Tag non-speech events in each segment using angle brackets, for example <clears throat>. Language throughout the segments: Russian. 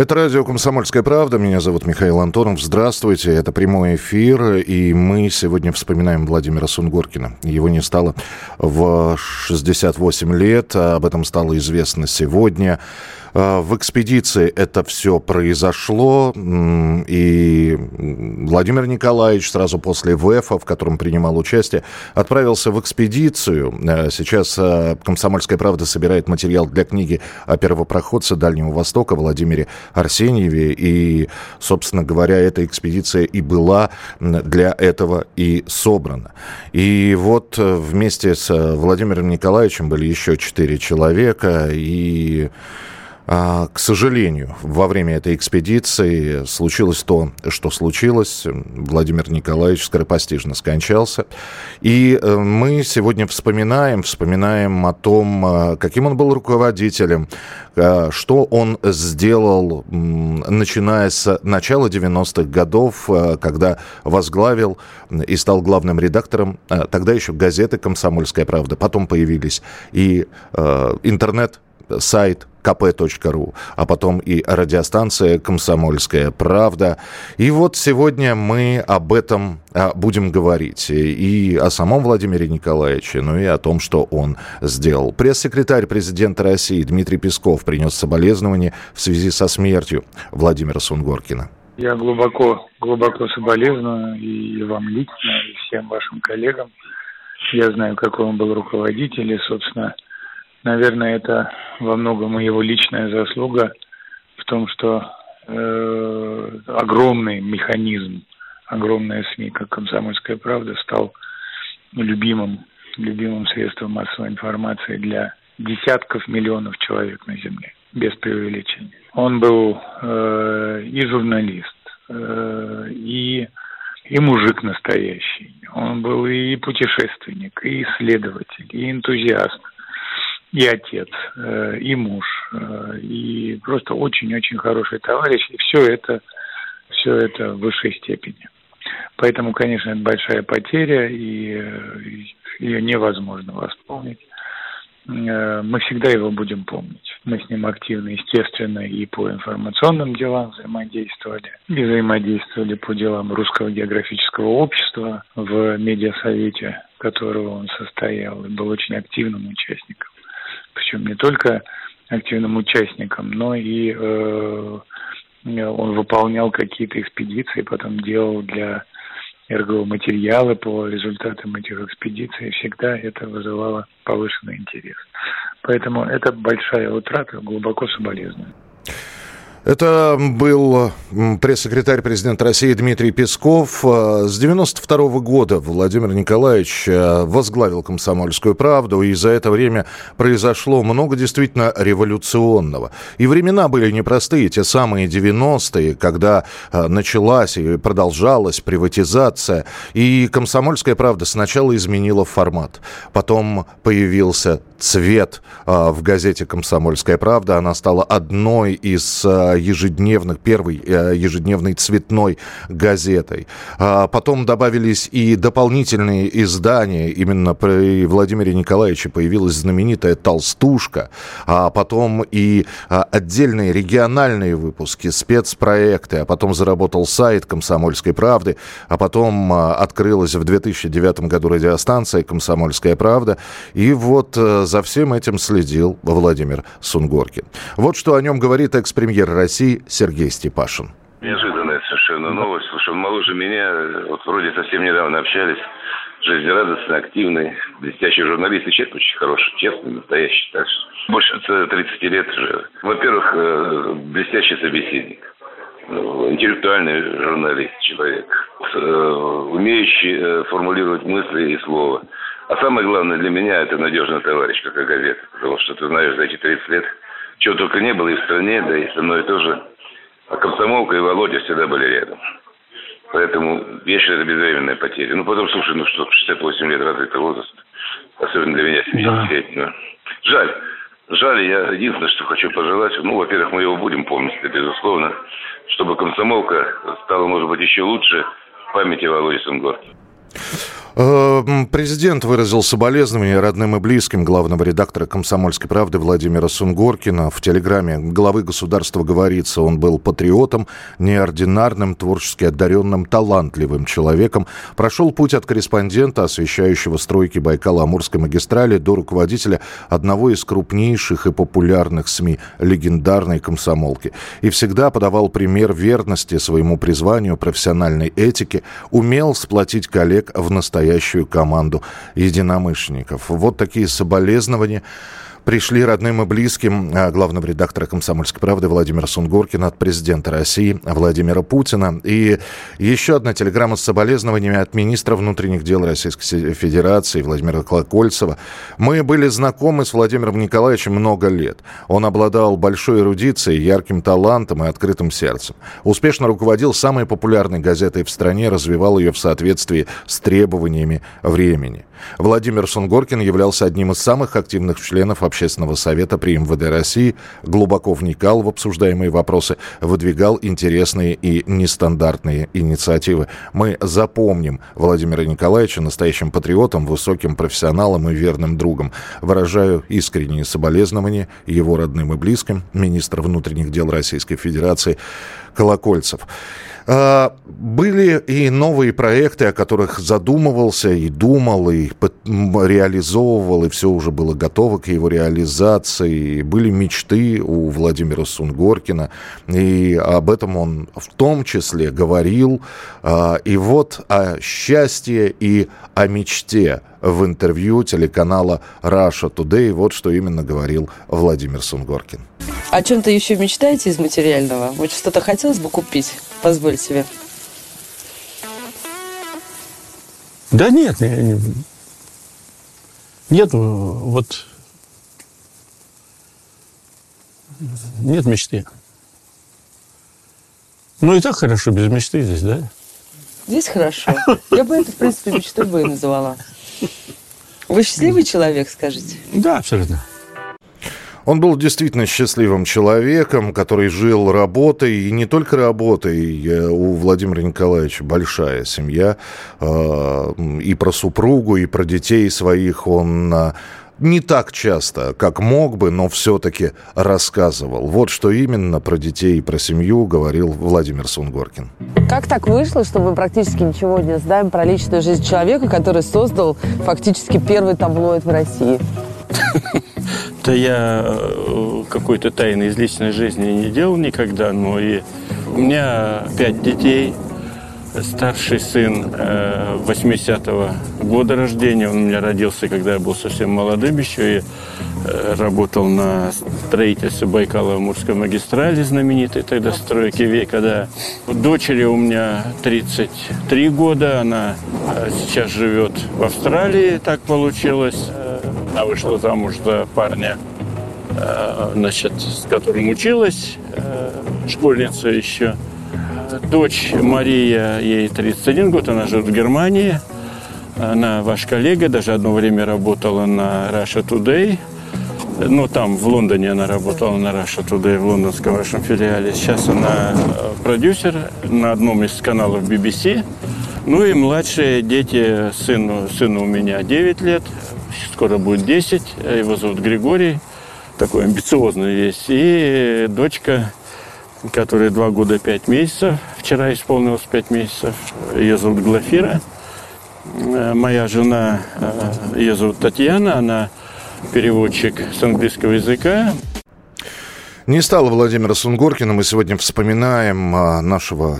Это радио «Комсомольская правда». Меня зовут Михаил Антонов. Здравствуйте. Это прямой эфир. И мы сегодня вспоминаем Владимира Сунгоркина. Его не стало в 68 лет. Об этом стало известно сегодня. В экспедиции это все произошло, и Владимир Николаевич сразу после ВЭФа, в котором принимал участие, отправился в экспедицию. А, сейчас а, «Комсомольская правда» собирает материал для книги о первопроходце Дальнего Востока Владимире Арсеньеве, и, собственно говоря, эта экспедиция и была для этого и собрана. И вот э, вместе с Владимиром Николаевичем были еще четыре человека, и а, к сожалению, во время этой экспедиции случилось то, что случилось. Владимир Николаевич скоропостижно скончался. И э, мы сегодня вспоминаем, вспоминаем о том, э, каким он был руководителем, э, что он сделал, начиная с начала 90-х годов, когда возглавил и стал главным редактором тогда еще газеты «Комсомольская правда». Потом появились и интернет сайт kp.ru, а потом и радиостанция «Комсомольская правда». И вот сегодня мы об этом а, будем говорить. И о самом Владимире Николаевиче, ну и о том, что он сделал. Пресс-секретарь президента России Дмитрий Песков принес соболезнования в связи со смертью Владимира Сунгоркина. Я глубоко, глубоко соболезную и вам лично, и всем вашим коллегам. Я знаю, какой он был руководитель, и, собственно, Наверное, это во многом его личная заслуга в том, что э, огромный механизм, огромная СМИ, как «Комсомольская правда», стал любимым, любимым средством массовой информации для десятков миллионов человек на Земле, без преувеличения. Он был э, и журналист, э, и, и мужик настоящий. Он был и путешественник, и исследователь, и энтузиаст – и отец, э, и муж, э, и просто очень-очень хороший товарищ, и все это, все это в высшей степени. Поэтому, конечно, это большая потеря, и э, ее невозможно восполнить. Мы всегда его будем помнить. Мы с ним активно, естественно, и по информационным делам взаимодействовали, и взаимодействовали по делам Русского географического общества в медиасовете, которого он состоял, и был очень активным участником причем не только активным участником, но и э, он выполнял какие-то экспедиции, потом делал для РГО материалы по результатам этих экспедиций, всегда это вызывало повышенный интерес. Поэтому это большая утрата, глубоко соболезную. Это был пресс-секретарь президента России Дмитрий Песков. Э, с 92 года Владимир Николаевич э, возглавил «Комсомольскую правду», и за это время произошло много действительно революционного. И времена были непростые, те самые 90-е, когда э, началась и продолжалась приватизация. И «Комсомольская правда» сначала изменила формат, потом появился цвет в газете «Комсомольская правда». Она стала одной из ежедневных, первой э, ежедневной цветной газетой. А потом добавились и дополнительные издания. Именно при Владимире Николаевиче появилась знаменитая «Толстушка», а потом и а, отдельные региональные выпуски, спецпроекты, а потом заработал сайт «Комсомольской правды», а потом а, открылась в 2009 году радиостанция «Комсомольская правда». И вот э, за всем этим следил Владимир Сунгоркин. Вот что о нем говорит экс-премьер России Сергей Степашин. Неожиданная совершенно новость. Слушай, он моложе меня, вот вроде совсем недавно общались. Жизнерадостный, активный, блестящий журналист и человек очень хороший, честный, настоящий. Так что больше 30 лет уже. Во-первых, э, блестящий собеседник ну, интеллектуальный журналист, человек, э, умеющий э, формулировать мысли и слова. А самое главное для меня это надежный товарищ, как и газета. Потому что ты знаешь, за эти 30 лет чего только не было и в стране, да и со мной тоже. А комсомолка и Володя всегда были рядом. Поэтому я считаю, это безвременная потеря. Ну, потом, слушай, ну что, 68 лет развитый возраст. Особенно для меня 70-летнего. Да. Жаль. Жаль, я единственное, что хочу пожелать, ну, во-первых, мы его будем помнить, это безусловно, чтобы комсомолка стала, может быть, еще лучше в памяти Володи Сунгорки. Э, президент выразил соболезнования родным и близким главного редактора «Комсомольской правды» Владимира Сунгоркина. В телеграмме главы государства говорится, он был патриотом, неординарным, творчески одаренным, талантливым человеком. Прошел путь от корреспондента, освещающего стройки Байкала-Амурской магистрали, до руководителя одного из крупнейших и популярных СМИ, легендарной комсомолки. И всегда подавал пример верности своему призванию, профессиональной этике, умел сплотить коллег в настоящем настоящую команду единомышленников. Вот такие соболезнования пришли родным и близким а, главного редактора «Комсомольской правды» Владимира Сунгоркина от президента России Владимира Путина. И еще одна телеграмма с соболезнованиями от министра внутренних дел Российской Федерации Владимира Колокольцева. Мы были знакомы с Владимиром Николаевичем много лет. Он обладал большой эрудицией, ярким талантом и открытым сердцем. Успешно руководил самой популярной газетой в стране, развивал ее в соответствии с требованиями времени. Владимир Сунгоркин являлся одним из самых активных членов Общественного совета при МВД России, глубоко вникал в обсуждаемые вопросы, выдвигал интересные и нестандартные инициативы. Мы запомним Владимира Николаевича настоящим патриотом, высоким профессионалом и верным другом. Выражаю искренние соболезнования его родным и близким, министр внутренних дел Российской Федерации Колокольцев. А, были и новые проекты, о которых задумывался и думал, и реализовывал, и все уже было готово к его реализации. Были мечты у Владимира Сунгоркина, и об этом он в том числе говорил. А, и вот о счастье и о мечте в интервью телеканала Russia Today. Вот что именно говорил Владимир Сунгоркин. О чем-то еще мечтаете из материального? Вот что-то хотелось бы купить? Позволь себе. Да нет, не, нет, вот нет мечты. Ну и так хорошо, без мечты здесь, да? Здесь хорошо. Я бы это, в принципе, мечтой бы и называла. Вы счастливый человек, скажите? Да, абсолютно. Он был действительно счастливым человеком, который жил работой, и не только работой. У Владимира Николаевича большая семья. А, и про супругу, и про детей своих он а, не так часто, как мог бы, но все-таки рассказывал. Вот что именно про детей и про семью говорил Владимир Сунгоркин. Как так вышло, что мы практически ничего не знаем про личную жизнь человека, который создал фактически первый таблоид в России? <laughs> Да я э, какой-то тайны из личной жизни не делал никогда, но и у меня пять детей. Старший сын 80-го э, года рождения. Он у меня родился, когда я был совсем молодым еще и э, работал на строительстве Байкала-Амурской магистрали, знаменитой тогда стройки века. Да. Дочери у меня 33 года. Она сейчас живет в Австралии, так получилось. Она вышла замуж за парня, э, значит, с которым училась, э, школьница еще. Дочь Мария, ей 31 год, она живет в Германии. Она ваш коллега, даже одно время работала на Russia Today. Ну, там, в Лондоне она работала на Russia Today, в лондонском вашем филиале. Сейчас она э, продюсер на одном из каналов BBC. Ну и младшие дети, сыну, сыну у меня 9 лет, скоро будет 10. Его зовут Григорий, такой амбициозный весь. И дочка, которая 2 года 5 месяцев, вчера исполнилось 5 месяцев, ее зовут Глафира. Моя жена, э, ее зовут Татьяна, она переводчик с английского языка. Не стало Владимира Сунгоркина. Мы сегодня вспоминаем а, нашего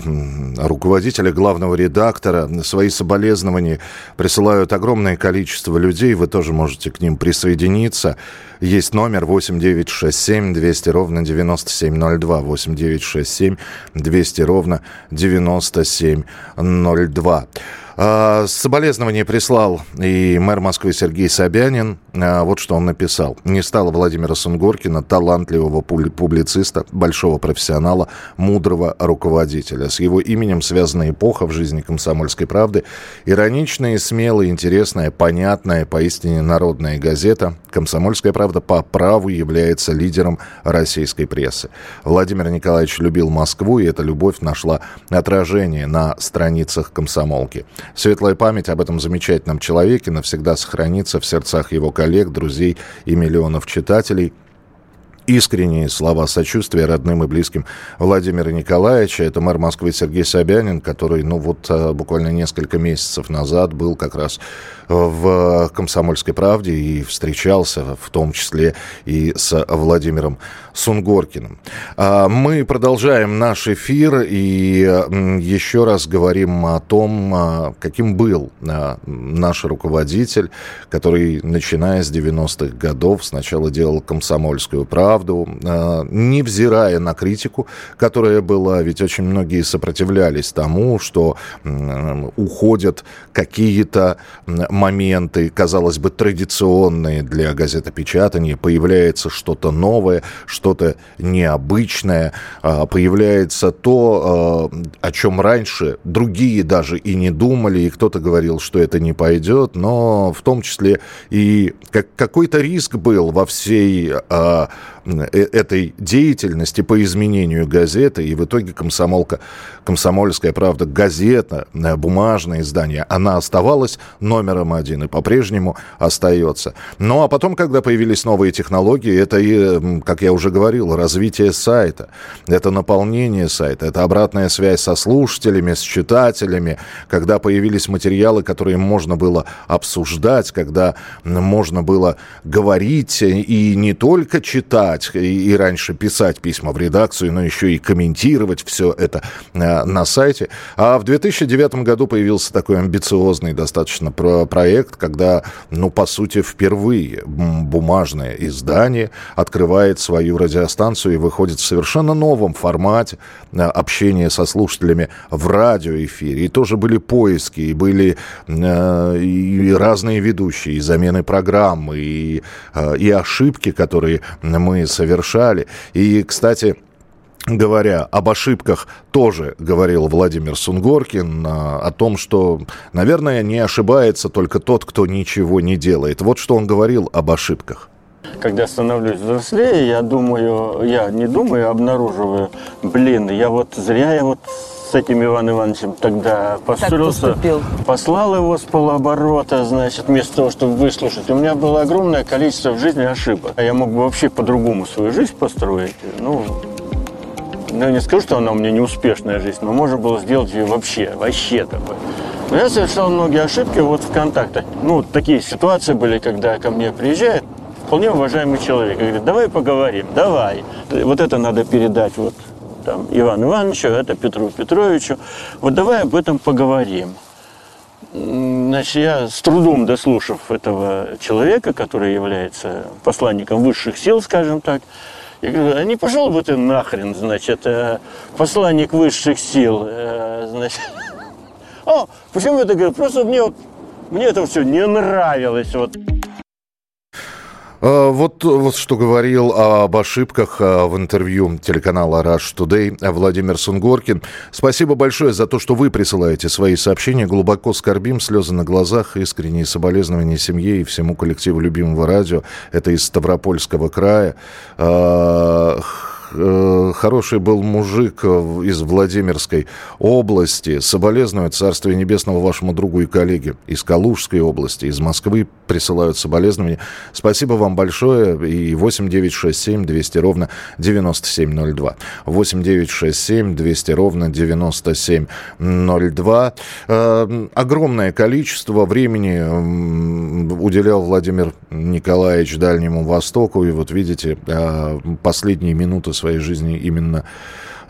руководителя, главного редактора. Свои соболезнования присылают огромное количество людей. Вы тоже можете к ним присоединиться. Есть номер 8967 200 ровно 9702. 8967 200 ровно 9702. А, соболезнование прислал и мэр Москвы Сергей Собянин. А, вот что он написал. Не стало Владимира Сунгоркина, талантливого публициста, большого профессионала, мудрого руководителя. С его именем связана эпоха в жизни комсомольской правды. Ироничная, смелая, интересная, понятная, поистине народная газета. «Комсомольская правда» по праву является лидером российской прессы. Владимир Николаевич любил Москву, и эта любовь нашла отражение на страницах комсомолки. Светлая память об этом замечательном человеке навсегда сохранится в сердцах его коллег, друзей и миллионов читателей – искренние слова сочувствия родным и близким Владимира Николаевича. Это мэр Москвы Сергей Собянин, который, ну вот, э, буквально несколько месяцев назад был как раз в «Комсомольской правде» и встречался в том числе и с Владимиром Сунгоркиным. А мы продолжаем наш эфир и еще раз говорим о том, а, каким был а, наш руководитель, который, начиная с 90-х годов, сначала делал «Комсомольскую правду», невзирая на критику, которая была, ведь очень многие сопротивлялись тому, что уходят какие-то моменты, казалось бы, традиционные для газетопечатания, появляется что-то новое, что-то необычное, а, появляется то, а, о чем раньше другие даже и не думали, и кто-то говорил, что это не пойдет, но в том числе и какой-то риск был во всей а, этой деятельности по изменению газеты, и в итоге комсомолка, комсомольская правда, газета, э, бумажное издание, она оставалась номером один и по-прежнему остается. Ну а потом, когда появились новые технологии, это, и, как я уже говорил, развитие сайта, это наполнение сайта, это обратная связь со слушателями, с читателями, когда появились материалы, которые можно было обсуждать, когда можно было говорить и не только читать, писать, и, раньше писать письма в редакцию, но еще и комментировать все это э, на сайте. А в 2009 году появился такой амбициозный достаточно про проект, когда, ну, по сути, впервые бумажное издание открывает свою радиостанцию и выходит в совершенно новом формате э, общения со слушателями в радиоэфире. И тоже были поиски, и были э, и разные ведущие, и замены программы, и, э, и ошибки, которые мы совершали. И, кстати, говоря об ошибках, тоже говорил Владимир Сунгоркин а, о том, что, наверное, не ошибается только тот, кто ничего не делает. Вот что он говорил об ошибках. Когда становлюсь взрослее, я думаю, я не думаю, обнаруживаю, блин, я вот зря я вот с этим Иваном Ивановичем тогда построился, послал его с полуоборота, значит, вместо того, чтобы выслушать. У меня было огромное количество в жизни ошибок. Я мог бы вообще по-другому свою жизнь построить. Ну, ну, я не скажу, что она у меня не успешная жизнь, но можно было сделать ее вообще, вообще такой. Но я совершал многие ошибки вот в контактах. Ну, такие ситуации были, когда ко мне приезжает вполне уважаемый человек и говорит, давай поговорим, давай. Вот это надо передать вот там, Ивану Ивановичу, это Петру Петровичу. Вот давай об этом поговорим. Значит, я с трудом дослушав этого человека, который является посланником высших сил, скажем так, я говорю, а не пошел бы ты нахрен, значит, э, посланник высших сил, э, значит. <laughs> О, почему это говорю? Просто мне вот, мне это все не нравилось, вот. А, вот, вот что говорил об ошибках а, в интервью телеканала Rush Today Владимир Сунгоркин. Спасибо большое за то, что вы присылаете свои сообщения. Глубоко скорбим, слезы на глазах, искренние соболезнования семье и всему коллективу любимого радио. Это из Ставропольского края. Э, хороший был мужик э, из Владимирской области. Соболезную Царствие Небесного вашему другу и коллеге из Калужской области, из Москвы присылают соболезнования. Спасибо вам большое. И 8967 200 ровно 9702. 8967 200 ровно 9702. Э, огромное количество времени уделял Владимир Николаевич Дальнему Востоку. И вот видите, э, последние минуты своей жизни именно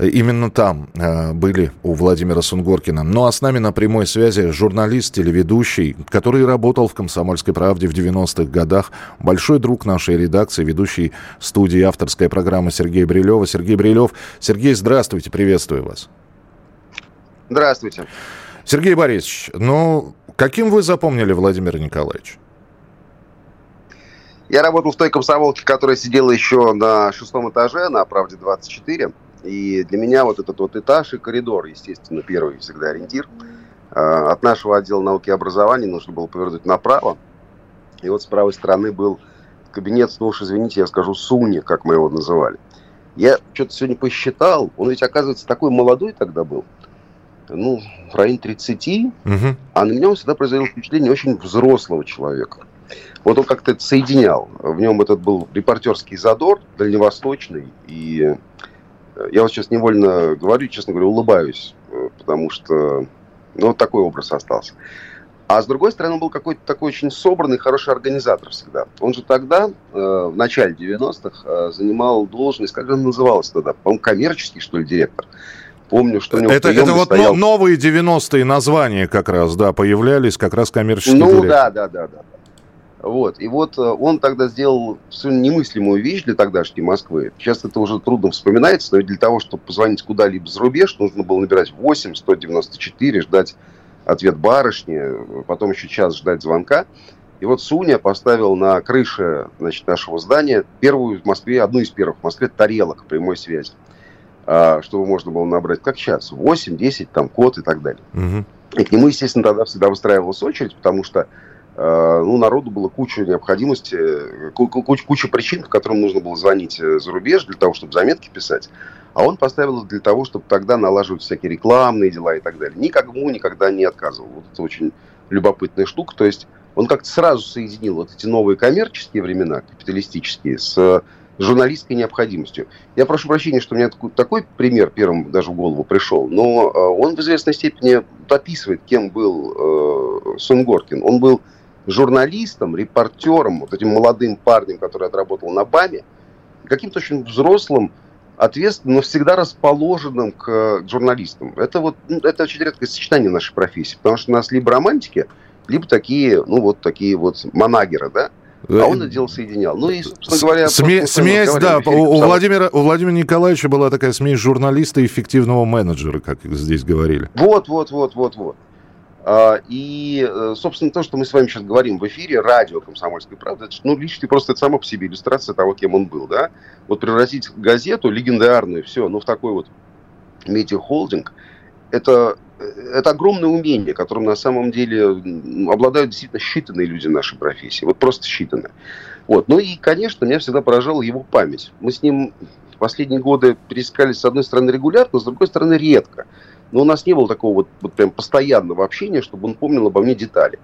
Именно там э, были у Владимира Сунгоркина. Ну а с нами на прямой связи журналист, телеведущий, который работал в «Комсомольской правде» в 90-х годах, большой друг нашей редакции, ведущий студии авторской программы Сергей Брилева. Сергей Брилев. Сергей, здравствуйте, приветствую вас. Здравствуйте. Сергей Борисович, ну, каким вы запомнили Владимира Николаевича? Я работал в той комсомолке, которая сидела еще на шестом этаже, на «Правде 24». И для меня вот этот вот этаж и коридор, естественно, первый всегда ориентир. А, от нашего отдела науки и образования нужно было повернуть направо. И вот с правой стороны был кабинет, ну уж извините, я скажу, Суни, как мы его называли. Я что-то сегодня посчитал, он ведь, оказывается, такой молодой тогда был. ну, в районе 30, угу. а на меня он всегда произвел впечатление очень взрослого человека. Вот он как-то это соединял. В нем этот был репортерский задор, дальневосточный. И э, я вот сейчас невольно говорю, честно говоря, улыбаюсь, э, потому что ну, вот такой образ остался. А с другой стороны, он был какой-то такой очень собранный, хороший организатор всегда. Он же тогда, э, в начале 90-х, э, занимал должность, как он назывался тогда? По-моему, коммерческий, что ли, директор. Помню, что у него Это, это вот стоял... новые 90-е названия как раз, да, появлялись как раз коммерческие Ну, директор. да, да, да, да. Вот. И вот э, он тогда сделал совершенно немыслимую вещь для тогдашней Москвы. Сейчас это уже трудно вспоминается, но для того, чтобы позвонить куда-либо за рубеж, нужно было набирать 8, 194, ждать ответ барышни, потом еще час ждать звонка. И вот Суня поставил на крыше значит, нашего здания первую в Москве, одну из первых в Москве тарелок прямой связи. А, чтобы можно было набрать, как сейчас, 8, 10, там, код и так далее. Угу. И к нему, естественно, тогда всегда выстраивалась очередь, потому что ну, народу было куча необходимости, куча, куча причин, по которым нужно было звонить э, за рубеж для того, чтобы заметки писать. А он поставил для того, чтобы тогда налаживать всякие рекламные дела и так далее. Никому никогда не отказывал. Вот это очень любопытная штука. То есть он как-то сразу соединил вот эти новые коммерческие времена, капиталистические, с журналистской необходимостью. Я прошу прощения, что у меня такой, такой пример первым даже в голову пришел, но э, он в известной степени описывает, кем был э, Сунгоркин. Он был журналистом, репортером, вот этим молодым парнем, который отработал на БАМе, каким-то очень взрослым, ответственным, но всегда расположенным к, к журналистам. Это вот ну, это очень редкое сочетание нашей профессии, потому что у нас либо романтики, либо такие, ну вот такие вот манагеры, да, а он это дело соединял. Ну и, собственно говоря... Сме- смесь, да, у, у, Владимира, у Владимира Николаевича была такая смесь журналиста и эффективного менеджера, как здесь говорили. Вот, вот, вот, вот, вот. А, и, э, собственно, то, что мы с вами сейчас говорим в эфире, радио «Комсомольская правда», это, ну, лично просто это само по себе иллюстрация того, кем он был, да. Вот превратить газету легендарную, все, ну, в такой вот медиахолдинг, это, это огромное умение, которым на самом деле обладают действительно считанные люди нашей профессии, вот просто считанные. Вот. Ну и, конечно, меня всегда поражала его память. Мы с ним последние годы пересекались, с одной стороны, регулярно, с другой стороны, редко. Но у нас не было такого вот, вот прям постоянного общения, чтобы он помнил обо мне детали.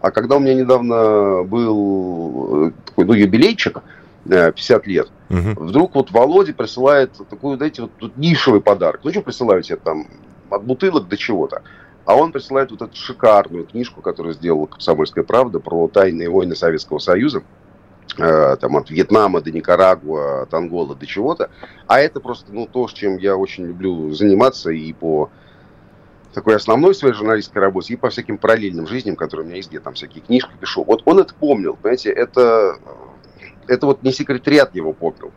А когда у меня недавно был э, такой, ну, юбилейчик, 50 э, лет, угу. вдруг вот Володя присылает такой, знаете, вот тут нишевый подарок. Ну, что присылают тебе там, от бутылок до чего-то. А он присылает вот эту шикарную книжку, которую сделала «Комсомольская правда» про тайные войны Советского Союза. Э, там, от Вьетнама до Никарагуа, от Анголы до чего-то. А это просто ну, то, с чем я очень люблю заниматься и по такой основной своей журналистской работе и по всяким параллельным жизням, которые у меня есть, где там всякие книжки пишу. Вот он это помнил, понимаете, это, это вот не секретариат его помнил.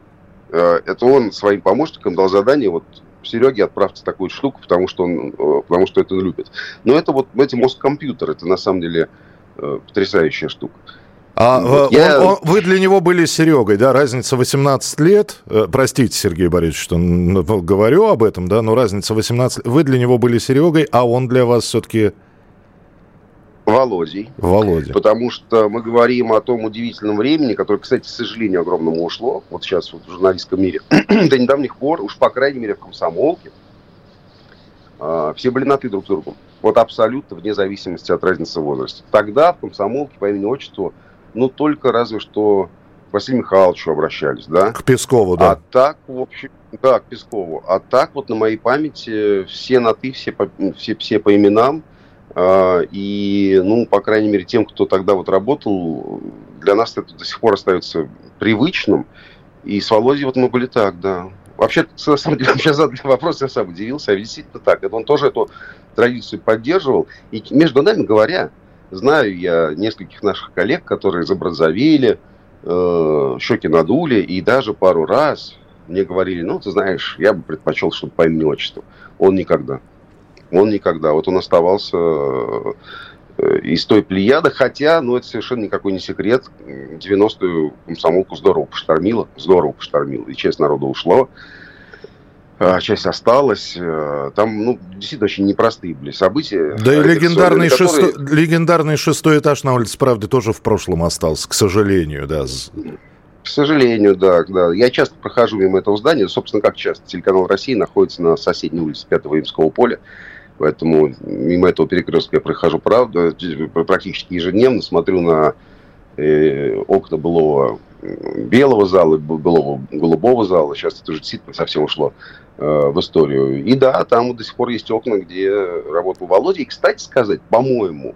Э, это он своим помощникам дал задание, вот Сереге отправьте такую штуку, потому что он, э, потому что это любит. Но это вот, эти мозг компьютер, это на самом деле э, потрясающая штука. А вот э, я... он, вы для него были Серегой, да, разница 18 лет. Э, простите, Сергей Борисович, что ну, говорю об этом, да, но разница 18 Вы для него были Серегой, а он для вас все-таки... Володей. Володя. Потому что мы говорим о том удивительном времени, которое, кстати, к сожалению, огромному ушло, вот сейчас вот в журналистском мире, <clears throat> до недавних пор, уж по крайней мере в комсомолке, а, все были на «ты» друг с другом. Вот абсолютно вне зависимости от разницы в возрасте. Тогда в комсомолке по имени-отчеству ну, только разве что к Василию Михайловичу обращались, да? К Пескову, да. А так, в общем, да, к Пескову. А так вот на моей памяти все на «ты», все по, все, все по именам. А, и, ну, по крайней мере, тем, кто тогда вот работал, для нас это до сих пор остается привычным. И с Володей вот мы были так, да. Вообще, <laughs> на самом деле, сейчас задали вопрос, я сам удивился, а действительно так. Это он тоже эту традицию поддерживал. И между нами говоря, Знаю я нескольких наших коллег, которые забронзовели, э, щеки надули, и даже пару раз мне говорили, ну, ты знаешь, я бы предпочел, чтобы по имени отчеству. Он никогда. Он никогда. Вот он оставался э, из той плеяды, хотя, ну, это совершенно никакой не секрет, 90-ю комсомолку здорово поштормило, здорово поштормило, и часть народа ушло. А, часть осталась. Э, там, ну, действительно, очень непростые были события. Да и легендарный, которые... шестой, легендарный шестой этаж на улице Правды тоже в прошлом остался, к сожалению, да. К сожалению, да, да. Я часто прохожу мимо этого здания. Собственно, как часто. Телеканал России находится на соседней улице Пятого Имского поля. Поэтому мимо этого перекрестка я прохожу правда, практически ежедневно, смотрю на э, окна былого белого зала, былого голубого зала. Сейчас это уже действительно совсем ушло э, в историю. И да, там до сих пор есть окна, где работал Володя. И, кстати сказать, по-моему,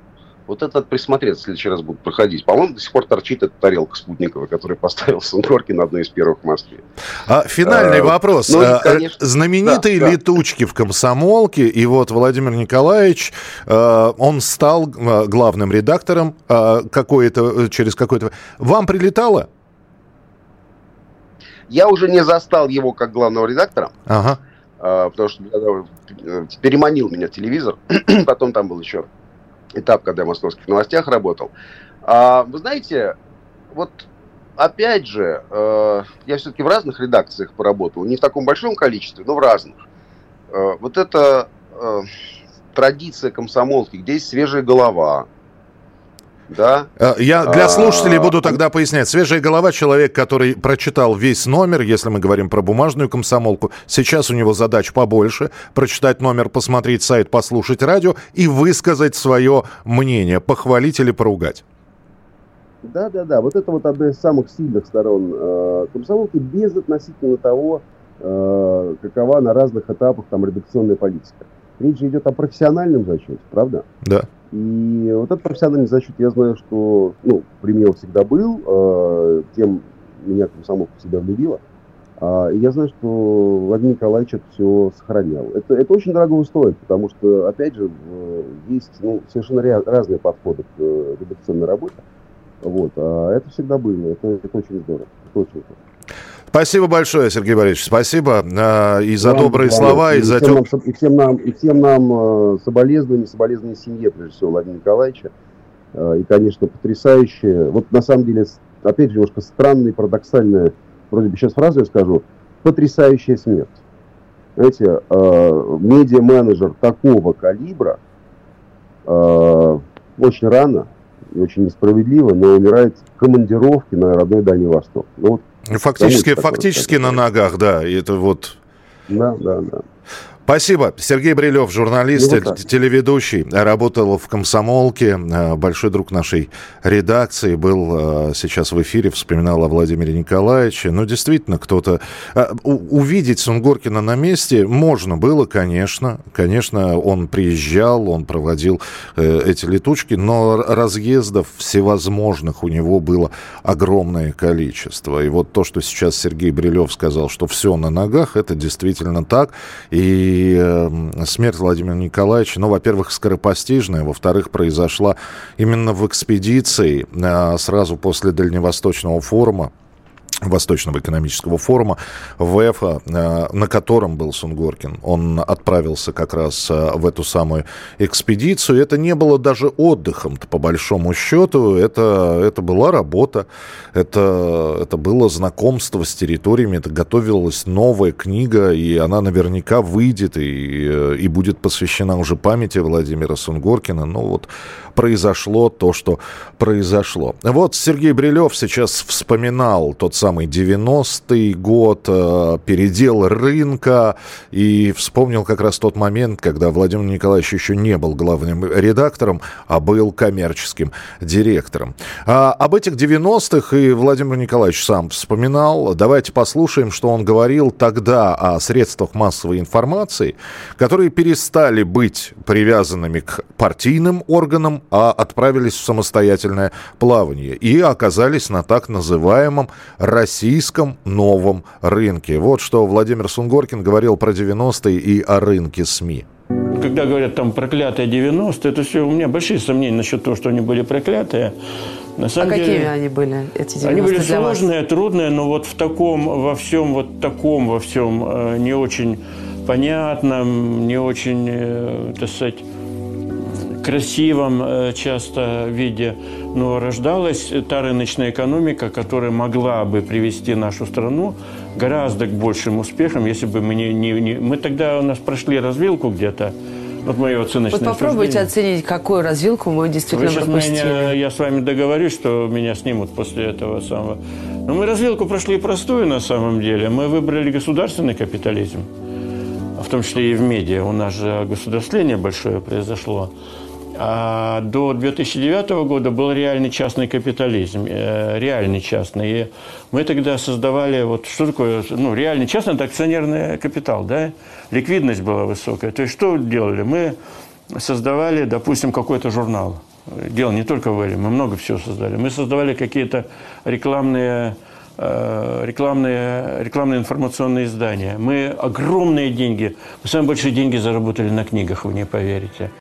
вот этот присмотреться, в следующий раз будут проходить. По-моему, до сих пор торчит эта тарелка спутниковая, которую <laughs> поставил Сунгоркин, одной из первых в Москве. А, финальный а, вопрос. Ну, а, конечно, Знаменитые да, летучки да. в комсомолке, и вот Владимир Николаевич, а, он стал главным редактором какое-то, через какое-то... Вам прилетало? Я уже не застал его как главного редактора. Ага. Потому что э, переманил меня телевизор. <clears throat> Потом там был еще этап, когда я в московских новостях работал. А, вы знаете, вот опять же, э, я все-таки в разных редакциях поработал, не в таком большом количестве, но в разных. Э, вот эта э, традиция комсомолки, где есть свежая голова, да. Э, я для а, слушателей буду тогда пояснять. Свежая голова, человек, который прочитал весь номер, если мы говорим про бумажную комсомолку. Сейчас у него задач побольше. Прочитать номер, посмотреть сайт, послушать радио и высказать свое мнение, похвалить или поругать. Да, да, да. Вот это вот одна из самых сильных сторон э, комсомолки, без относительно того, э, какова на разных этапах там редакционная политика. Речь же идет о профессиональном зачете, правда? Да. И вот этот профессиональный зачет, я знаю, что ну, при мне он всегда был, э, тем меня комсомолка всегда влюбила. А, и я знаю, что Владимир Николаевич это все сохранял. Это, это очень дорого стоит, потому что, опять же, есть ну, совершенно разные подходы к э, редакционной работе. Вот, а это всегда было, это, это очень здорово, это очень здорово. Спасибо большое, Сергей Борисович. Спасибо э, и за вам, добрые слова, и, и за... Нам, и всем нам, и всем нам э, соболезнования, соболезнования семье, прежде всего, Владимира Николаевича. Э, и, конечно, потрясающее. Вот на самом деле, опять же, немножко странная, парадоксальная, вроде бы сейчас фразу я скажу, потрясающая смерть. Знаете, э, медиа-менеджер такого калибра э, очень рано и очень несправедливо, но умирает в командировке на родной Дальний Восток. Ну, вот Фактически, фактически на ногах, да. Это вот... Да, да, да. Спасибо. Сергей Брилев, журналист, телеведущий, работал в «Комсомолке», э, большой друг нашей редакции, был э, сейчас в эфире, вспоминал о Владимире Николаевиче. Ну, действительно, кто-то... Э, увидеть Сунгоркина на месте можно было, конечно. Конечно, он приезжал, он проводил эти летучки, но разъездов всевозможных у него было огромное количество. И вот то, что сейчас Сергей Брилев сказал, что все на ногах, это действительно так. И и э, смерть Владимира Николаевича, ну, во-первых, скоропостижная, во-вторых, произошла именно в экспедиции э, сразу после Дальневосточного форума Восточного экономического форума ВЭФа, на котором был Сунгоркин. Он отправился как раз э, в эту самую экспедицию. Это не было даже отдыхом по большому счету. Это, это была работа, это, это было знакомство с территориями, это готовилась новая книга, и она наверняка выйдет и, э, и будет посвящена уже памяти Владимира Сунгоркина. Ну вот произошло то, что произошло. Вот Сергей Брилев сейчас вспоминал тот самый 90-й год, э, передел рынка, и вспомнил как раз тот момент, когда Владимир Николаевич еще не был главным редактором, а был коммерческим директором. А об этих 90-х и Владимир Николаевич сам вспоминал. Давайте послушаем, что он говорил тогда о средствах массовой информации, которые перестали быть привязанными к партийным органам, а отправились в самостоятельное плавание и оказались на так называемом российском новом рынке. Вот что Владимир Сунгоркин говорил про 90-е и о рынке СМИ. Когда говорят там проклятые 90-е, это все, у меня большие сомнения насчет того, что они были проклятые. На самом а деле, какими они были, эти 90 Они были сложные, вас? трудные, но вот в таком, во всем, вот таком, во всем э, не очень понятном, не очень, э, так сказать, красивом э, часто виде, но рождалась та рыночная экономика, которая могла бы привести нашу страну гораздо к большим успехам, если бы мы не... не, не... Мы тогда у нас прошли развилку где-то, вот мое оценочное Вот попробуйте оценить, какую развилку мы действительно Вы пропустили. Меня, я с вами договорюсь, что меня снимут после этого самого. Но мы развилку прошли простую на самом деле. Мы выбрали государственный капитализм том числе и в медиа. У нас же государствление большое произошло. А до 2009 года был реальный частный капитализм, э, реальный частный. И мы тогда создавали, вот что такое, ну, реальный частный, это акционерный капитал, да, ликвидность была высокая. То есть что делали? Мы создавали, допустим, какой-то журнал. Дело не только в Эле, мы много всего создали. Мы создавали какие-то рекламные э, рекламные, рекламные информационные издания. Мы огромные деньги, мы самые большие деньги заработали на книгах, вы не поверите.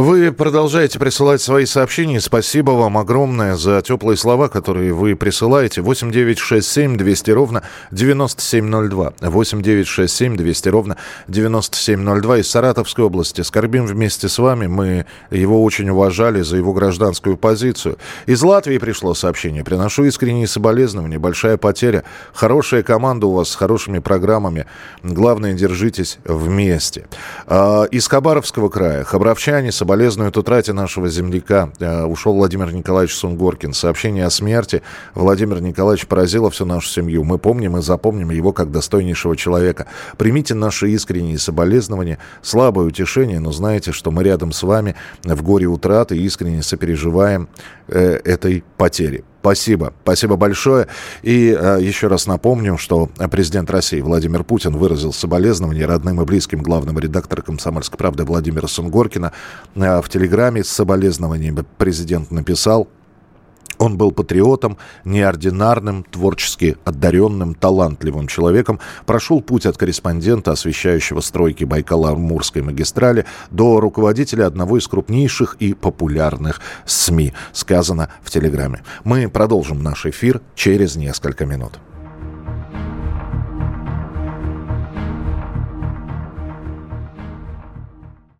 Вы продолжаете присылать свои сообщения. Спасибо вам огромное за теплые слова, которые вы присылаете. 8 9 6 7 200 ровно 9702. 8 9 6 7 200 ровно 9702 из Саратовской области. Скорбим вместе с вами. Мы его очень уважали за его гражданскую позицию. Из Латвии пришло сообщение. Приношу искренние соболезнования. Большая потеря. Хорошая команда у вас с хорошими программами. Главное, держитесь вместе. А, из Хабаровского края. Хабаровчане соболезнуют утрате нашего земляка. Э, ушел Владимир Николаевич Сунгоркин. Сообщение о смерти Владимир Николаевич поразило всю нашу семью. Мы помним и запомним его как достойнейшего человека. Примите наши искренние соболезнования. Слабое утешение, но знаете, что мы рядом с вами в горе утраты искренне сопереживаем э, этой потери. Спасибо. Спасибо большое. И э, еще раз напомню, что президент России Владимир Путин выразил соболезнования родным и близким главного редактора «Комсомольской правды» Владимира Сунгоркина. Э, в телеграме с соболезнованиями президент написал он был патриотом, неординарным, творчески одаренным, талантливым человеком. Прошел путь от корреспондента, освещающего стройки Байкало-Амурской магистрали, до руководителя одного из крупнейших и популярных СМИ, сказано в Телеграме. Мы продолжим наш эфир через несколько минут.